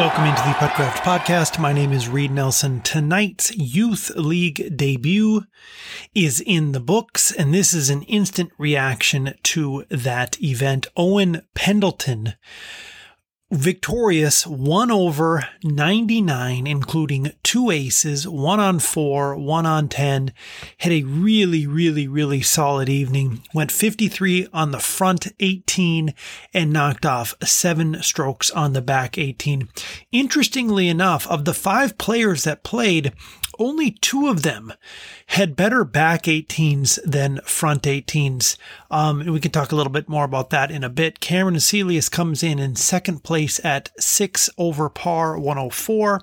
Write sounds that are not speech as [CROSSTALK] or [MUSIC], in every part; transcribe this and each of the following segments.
Welcome into the Puttcraft Podcast. My name is Reed Nelson. Tonight's Youth League debut is in the books, and this is an instant reaction to that event. Owen Pendleton victorious, one over 99, including two aces, one on four, one on 10. Had a really, really, really solid evening. Went 53 on the front 18 and knocked off seven strokes on the back 18. Interestingly enough, of the five players that played, only two of them had better back 18s than front 18s. Um, and we can talk a little bit more about that in a bit. Kameron Haselius comes in in second place at six over par 104.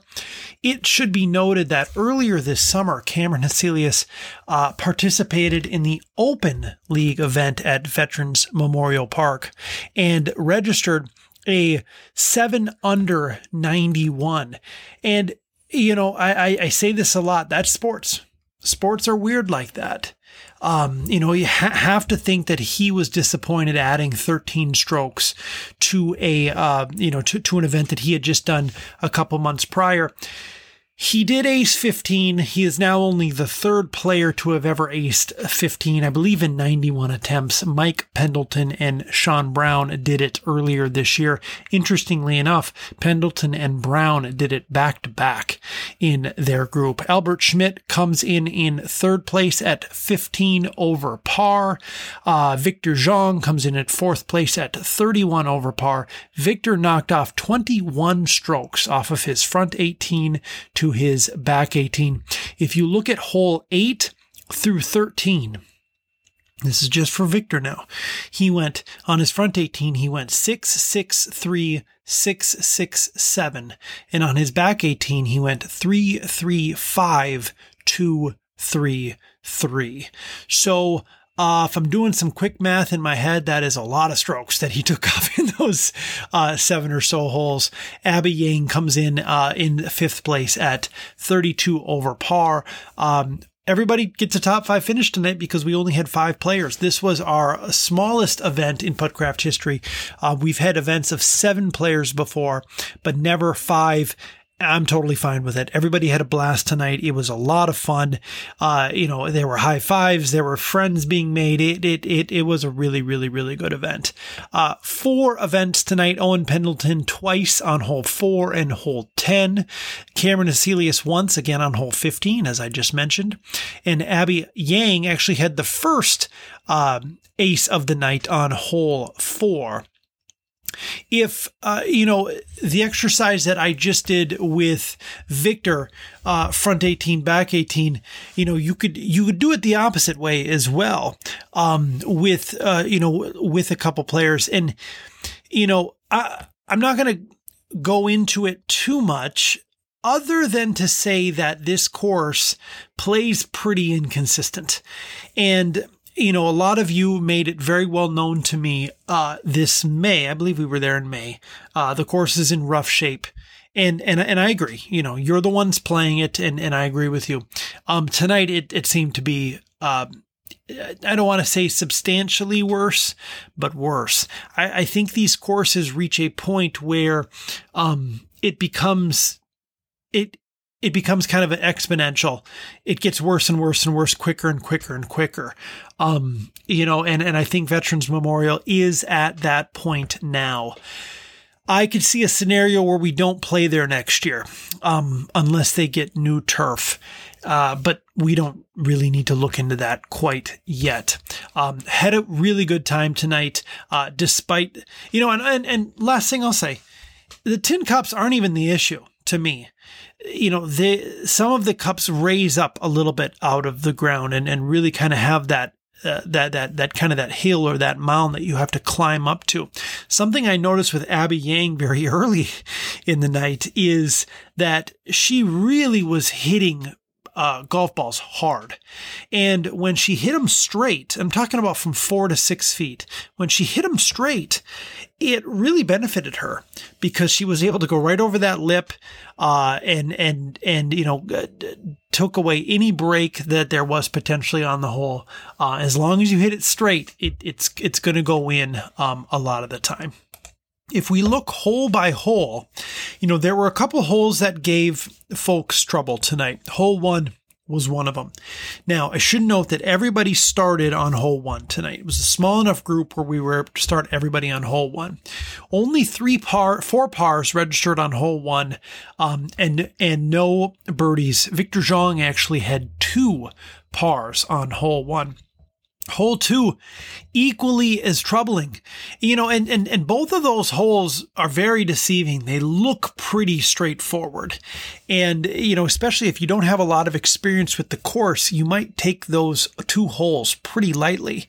It should be noted that earlier this summer, Kameron Haselius uh, participated in the Open League event at Veterans Memorial Park and registered a seven under 91. And you know, I, I, I say this a lot. That's sports. Sports are weird like that. Um, you know, you ha- have to think that he was disappointed adding 13 strokes to a, uh, you know, to, to an event that he had just done a couple months prior. He did ace 15. He is now only the third player to have ever aced 15, I believe in 91 attempts. Mike Pendleton and Sean Brown did it earlier this year. Interestingly enough, Pendleton and Brown did it back to back in their group. Albert Schmidt comes in in third place at 15 over par. Uh, Victor Zhang comes in at fourth place at 31 over par. Victor knocked off 21 strokes off of his front 18 to his back 18. If you look at hole 8 through 13, this is just for Victor now. He went on his front 18, he went 6, 6, 3, 6, 6, 7. And on his back 18, he went 3, 3, 5, 2, 3, 3. So uh, if I'm doing some quick math in my head, that is a lot of strokes that he [LAUGHS] took off in those uh, seven or so holes. Abby Yang comes in uh, in fifth place at 32 over par. Um, Everybody gets a top five finish tonight because we only had five players. This was our smallest event in Puttcraft history. Uh, we've had events of seven players before, but never five I'm totally fine with it. Everybody had a blast tonight. It was a lot of fun. Uh, you know, there were high fives, there were friends being made. It it it, it was a really really really good event. Uh, four events tonight. Owen Pendleton twice on hole four and hole ten. Kameron Haselius once again on hole 15, as I just mentioned, and Abby Yang actually had the first uh, ace of the night on hole four if uh, you know the exercise that I just did with Victor, uh, front eighteen, back eighteen, you know, you could you could do it the opposite way as well, um, with uh, you know with a couple players, and you know, I, I'm not going to go into it too much. Other than to say that this course plays pretty inconsistent. And you know, a lot of you made it very well known to me uh, this May. I believe we were there in May. Uh, the course is in rough shape. And, and and I agree. You know, you're the ones playing it, and, and I agree with you. Um, tonight it, it seemed to be uh, I don't want to say substantially worse, but worse. I, I think these courses reach a point where um, it becomes it it becomes kind of an exponential. It gets worse and worse and worse, quicker and quicker and quicker. Um, you know, and, and I think Veterans Memorial is at that point now. I could see a scenario where we don't play there next year, um, unless they get new turf. Uh, but we don't really need to look into that quite yet. Um, had a really good time tonight, uh, despite, you know, and, and, and last thing I'll say, the tin cups aren't even the issue to me you know, they some of the cups raise up a little bit out of the ground and, and really kind of have that uh, that that that kind of that hill or that mound that you have to climb up to. Something I noticed with Abby Yang very [LAUGHS] early in the night is that she really was hitting uh, golf balls hard. And when she hit them straight, I'm talking about from four to six feet, when she hit them straight, it really benefited her because she was able to go right over that lip, uh, and, and, and, you know, uh, took away any break that there was potentially on the hole. Uh, as long as you hit it straight, it, it's, it's going to go in, um, a lot of the time if we look hole by hole, you know, there were a couple holes that gave folks trouble tonight. Hole one was one of them. Now, I should note that everybody started on hole one tonight. It was a small enough group where we were to start everybody on hole one. Only three par, four pars registered on hole one, um, and and no birdies. Victor Zhang actually had two pars on hole one. Hole two, equally as troubling. You know, and, and, and both of those holes are very deceiving. They look pretty straightforward. And, you know, especially if you don't have a lot of experience with the course, you might take those two holes pretty lightly,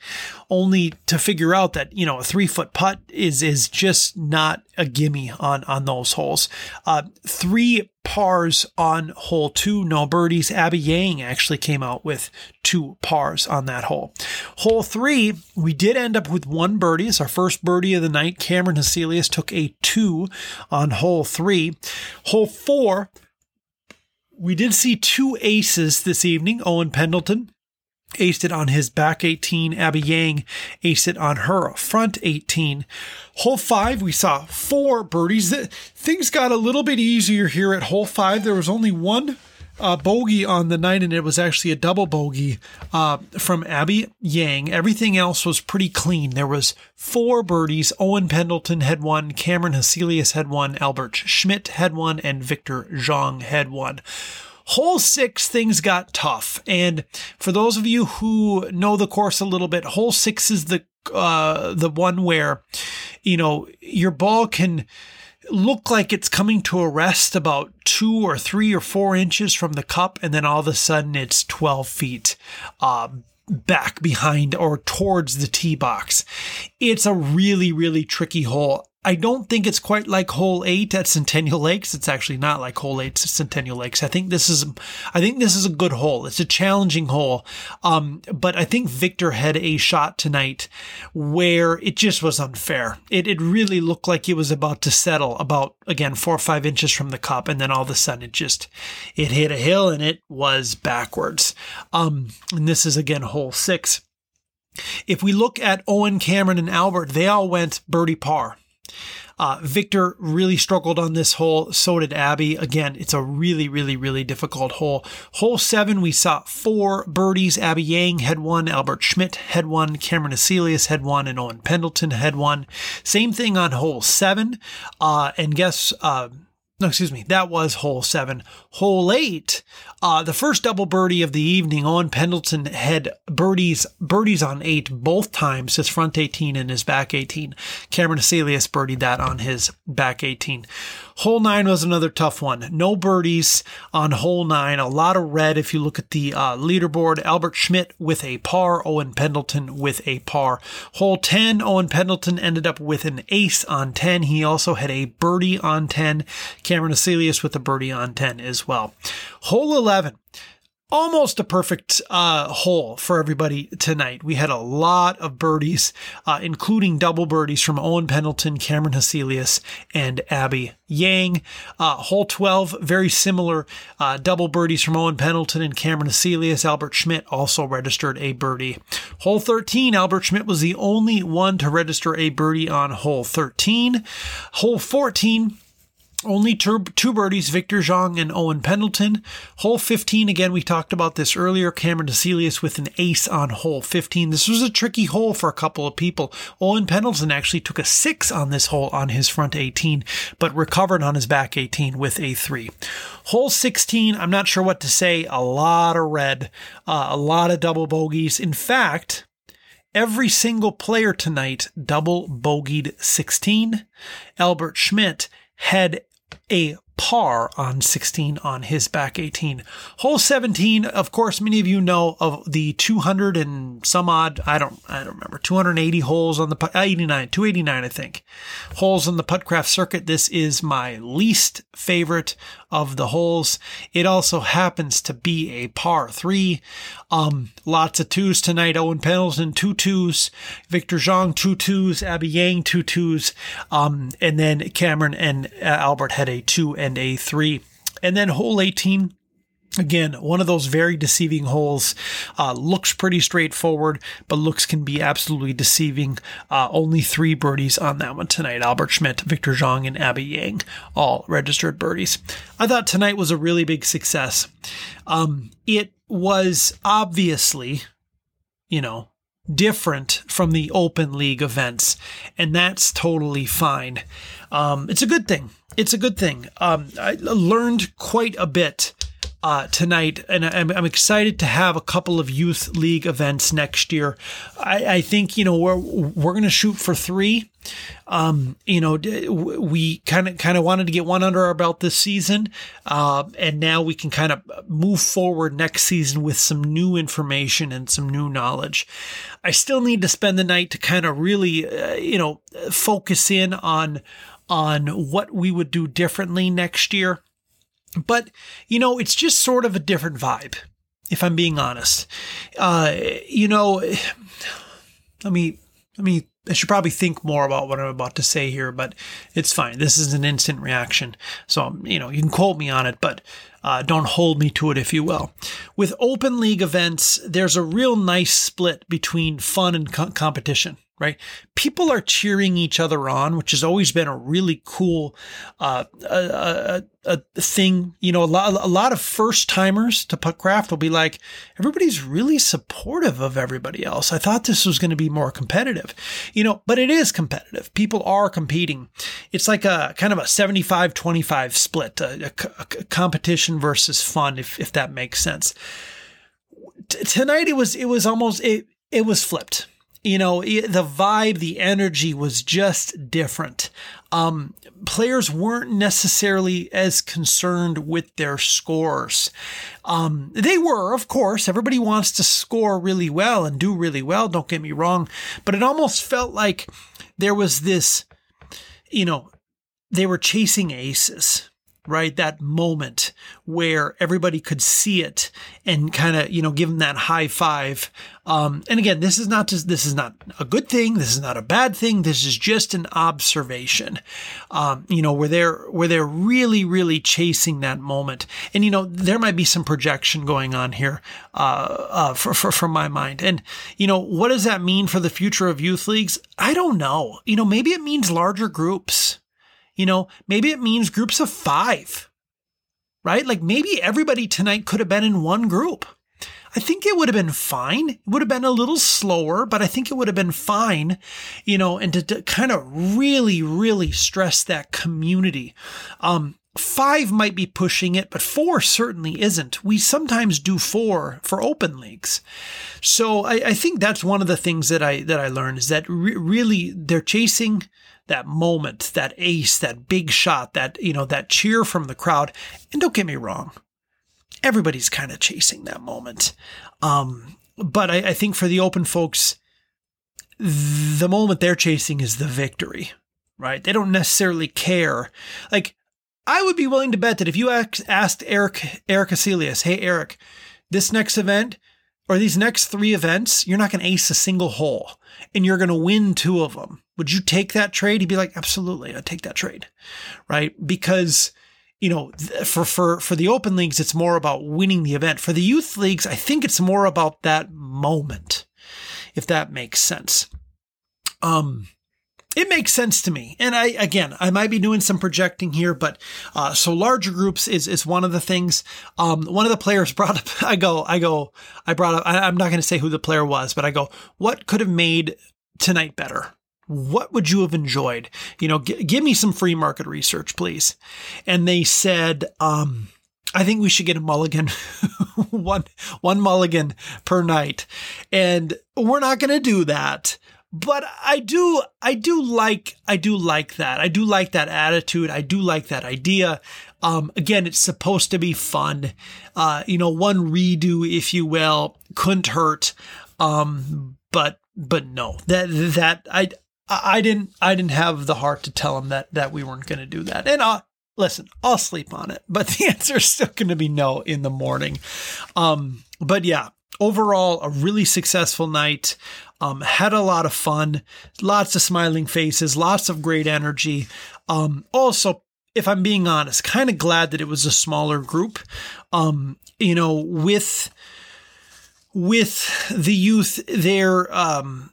only to figure out that, you know, a three foot putt is, is just not a gimme on, on those holes. Uh, three pars on hole two, no birdies. Abby Yang actually came out with two pars on that hole. Hole three, we did end up with one birdie. It's our first birdie of the night. Kameron Haselius took a two on hole three. Hole four, we did see two aces this evening. Owen Pendleton aced it on his back 18. Abby Yang aced it on her front 18. Hole five, we saw four birdies. Things got a little bit easier here at hole five. There was only one uh, bogey on the night, and it was actually a double bogey uh, from Abby Yang. Everything else was pretty clean. There was four birdies. Owen Pendleton had one, Kameron Haselius had one, Albert Schmidt had one, and Victor Zhang had one. Hole six, things got tough. And for those of you who know the course a little bit, hole six is the, uh, the one where, you know, your ball can look like it's coming to a rest about two or three or four inches from the cup. And then all of a sudden it's 12 feet, uh, back behind or towards the tee box. It's a really, really tricky hole. I don't think it's quite like hole eight at Centennial Lakes. It's actually not like hole eight at Centennial Lakes. I think this is, I think this is a good hole. It's a challenging hole. Um, but I think Victor had a shot tonight where it just was unfair. It, it really looked like it was about to settle about, again, four or five inches from the cup. And then all of a sudden it just, it hit a hill and it was backwards. Um, and this is again hole six. If we look at Owen, Kameron, and Albert, they all went birdie par. Uh, Victor really struggled on this hole. So did Abby. Again, it's a really, really, really difficult hole. Hole seven, we saw four birdies. Abby Yang had one. Albert Schmidt had one. Kameron Haselius had one. And Owen Pendleton had one. Same thing on hole seven. Uh, and guess, uh, no, excuse me, that was hole seven. Hole eight, uh, the first double birdie of the evening, Owen Pendleton had birdies, birdies on eight both times, his front 18 and his back 18. Kameron Haselius birdied that on his back 18. Hole nine was another tough one. No birdies on hole nine. A lot of red if you look at the uh, leaderboard. Albert Schmidt with a par, Owen Pendleton with a par. Hole 10, Owen Pendleton ended up with an ace on 10. He also had a birdie on 10. Kameron Haselius with a birdie on 10 as well. Hole 11 almost a perfect uh, hole for everybody tonight. We had a lot of birdies, uh, including double birdies from Owen Pendleton, Kameron Haselius, and Abby Yang. Uh, hole 12, very similar. Uh, double birdies from Owen Pendleton and Kameron Haselius. Albert Schmidt also registered a birdie. Hole 13, Albert Schmidt was the only one to register a birdie on hole 13. Hole 14, only two, two birdies, Victor Zhang and Owen Pendleton. Hole 15, again, we talked about this earlier. Kameron Haselius with an ace on hole 15. This was a tricky hole for a couple of people. Owen Pendleton actually took a six on this hole on his front 18, but recovered on his back 18 with a three. Hole 16, I'm not sure what to say. A lot of red, uh, a lot of double bogeys. In fact, every single player tonight double bogeyed 16. Albert Schmidt had a par on 16 on his back 18. Hole 17, of course, many of you know of the 200 and some odd, I don't, I don't remember, 280 holes on the, 89, 289, I think, holes on the Puttcraft circuit. This is my least favorite of the holes. It also happens to be a par three. Um, lots of twos tonight. Owen Pendleton, two twos. Victor Zhang, two twos. Abby Yang, two twos. Um, and then Kameron and uh, Albert had a two and a three. And then hole 18, Again, one of those very deceiving holes. Uh, looks pretty straightforward, but looks can be absolutely deceiving. Uh, only three birdies on that one tonight. Albert Schmidt, Victor Zhang, and Abby Yang, all registered birdies. I thought tonight was a really big success. Um, it was obviously, you know, different from the open league events, and that's totally fine. Um, it's a good thing. It's a good thing. Um, I learned quite a bit uh, tonight, and I'm, I'm, excited to have a couple of youth league events next year. I, I think you know we're we're going to shoot for three. Um, you know, we kind of kind of wanted to get one under our belt this season, uh, and now we can kind of move forward next season with some new information and some new knowledge. I still need to spend the night to kind of really, uh, you know, focus in on on what we would do differently next year. But, you know, it's just sort of a different vibe, if I'm being honest. Uh, you know, let me, let me, I should probably think more about what I'm about to say here, but it's fine. This is an instant reaction. So, you know, you can quote me on it, but uh, don't hold me to it, if you will. With open league events, there's a real nice split between fun and co- competition right? People are cheering each other on, which has always been a really cool uh, a, a, a thing. You know, a lot, a lot of first timers to Puttcraft will be like, everybody's really supportive of everybody else. I thought this was going to be more competitive, you know, but it is competitive. People are competing. It's like a kind of a 75 25 split, a, a, competition versus fun, if, if that makes sense. T- tonight it was, it was almost, it, it was flipped you know, the vibe, the energy was just different. Um, players weren't necessarily as concerned with their scores. Um, they were, of course. Everybody wants to score really well and do really well. Don't get me wrong, but it almost felt like there was this, you know, they were chasing aces right? That moment where everybody could see it and kind of, you know, give them that high five. Um, and again, this is not just, this is not a good thing. This is not a bad thing. This is just an observation, um, you know, where they're, where they're really, really chasing that moment. And, you know, there might be some projection going on here, uh, uh, for, for, from my mind. And, you know, what does that mean for the future of youth leagues? I don't know. You know, maybe it means larger groups you know, maybe it means groups of five, right? Like maybe everybody tonight could have been in one group. I think it would have been fine. It would have been a little slower, but I think it would have been fine, you know, and to, to kind of really, really stress that community. Um, five might be pushing it, but four certainly isn't. We sometimes do four for open leagues. So I, I think that's one of the things that I, that I learned is that re- really they're chasing that moment, that ace, that big shot, that, you know, that cheer from the crowd. And don't get me wrong, everybody's kind of chasing that moment. Um, but I, I think for the open folks, the moment they're chasing is the victory, right? They don't necessarily care. Like, I would be willing to bet that if you asked Eric, Eric Haselius, hey, Eric, this next event or these next three events, you're not going to ace a single hole and you're going to win two of them. Would you take that trade? He'd be like, absolutely, I'd take that trade. Right. Because, you know, for, for, for the open leagues, it's more about winning the event. For the youth leagues, I think it's more about that moment, if that makes sense. Um, it makes sense to me. And I, again, I might be doing some projecting here, but, uh, so larger groups is, is one of the things. Um, one of the players [LAUGHS] brought up, I go, I go, I brought up, I, I'm not going to say who the player was, but I go, what could have made tonight better? What would you have enjoyed? You know, g- give me some free market research, please. And they said, um, I think we should get a mulligan, [LAUGHS] one, one mulligan per night. And we're not going to do that. But I do, I do like, I do like that. I do like that attitude. I do like that idea. Um, again, it's supposed to be fun. Uh, you know, one redo, if you will, couldn't hurt. Um, but, but no, that, that, I, I didn't I didn't have the heart to tell him that that we weren't going to do that. And uh, listen, I'll sleep on it, but [LAUGHS] the answer is still going to be no in the morning. Um, but yeah, overall, a really successful night. Um, had a lot of fun, lots of smiling faces, lots of great energy. Um, also, if I'm being honest, kind of glad that it was a smaller group. Um, you know, with with the youth there um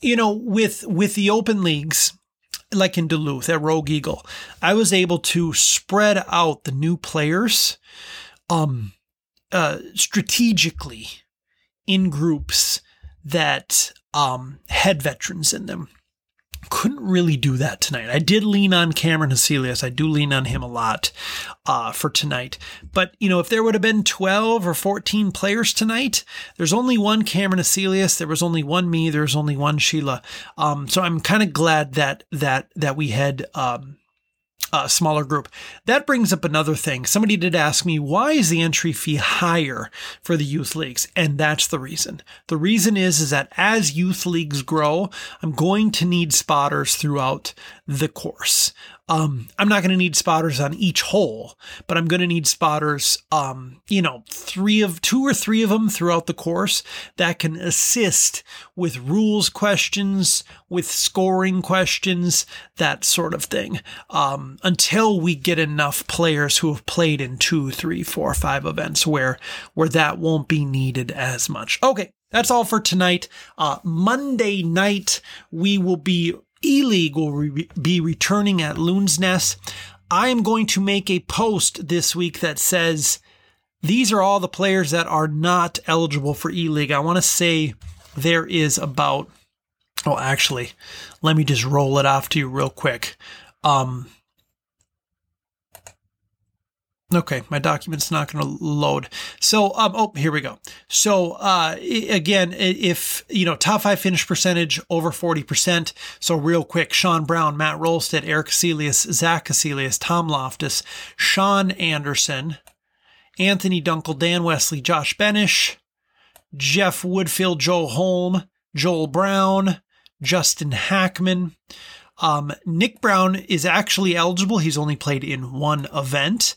you know with with the open leagues like in Duluth at Rogue Eagle I was able to spread out the new players um uh strategically in groups that um had veterans in them couldn't really do that tonight. I did lean on Kameron Haselius. I do lean on him a lot uh, for tonight. But, you know, if there would have been 12 or 14 players tonight, there's only one Kameron Haselius. There was only one me. There's only one Sheila. Um, so I'm kind of glad that, that, that we had, um, a smaller group. That brings up another thing. Somebody did ask me, why is the entry fee higher for the youth leagues? And that's the reason. The reason is, is that as youth leagues grow, I'm going to need spotters throughout the course. Um, I'm not going to need spotters on each hole, but I'm going to need spotters, um, you know, three of two or three of them throughout the course that can assist with rules questions, with scoring questions, that sort of thing. Um, until we get enough players who have played in two, three, four, five events where, where that won't be needed as much. Okay. That's all for tonight. Uh, Monday night, we will be E League will re- be returning at Loon's Nest. I am going to make a post this week that says these are all the players that are not eligible for E League. I want to say there is about, oh, actually, let me just roll it off to you real quick. Um, Okay, my document's not going to load. So, um, oh, here we go. So, uh, again, if, you know, top five finish percentage over 40%. So, real quick, Sean Brown, Matt Rolstead, Eric Haselius, Zach Haselius, Tom Loftus, Sean Anderson, Anthony Dunkel, Dan Wesley, Josh Benish, Jeff Woodfield, Joe Holm, Joel Brown, Justin Hackman. Um, Nick Brown is actually eligible. He's only played in one event.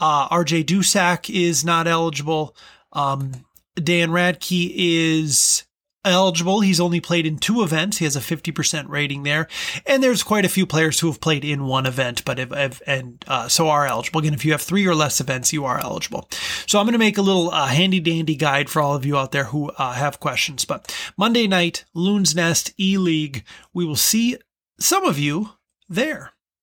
Uh, RJ Dusak is not eligible. Um, Dan Radke is eligible. He's only played in two events. He has a 50% rating there. And there's quite a few players who have played in one event, but have and uh, so are eligible. Again, if you have three or less events, you are eligible. So I'm going to make a little uh, handy dandy guide for all of you out there who uh, have questions. But Monday night, Loon's Nest E League, we will see some of you there.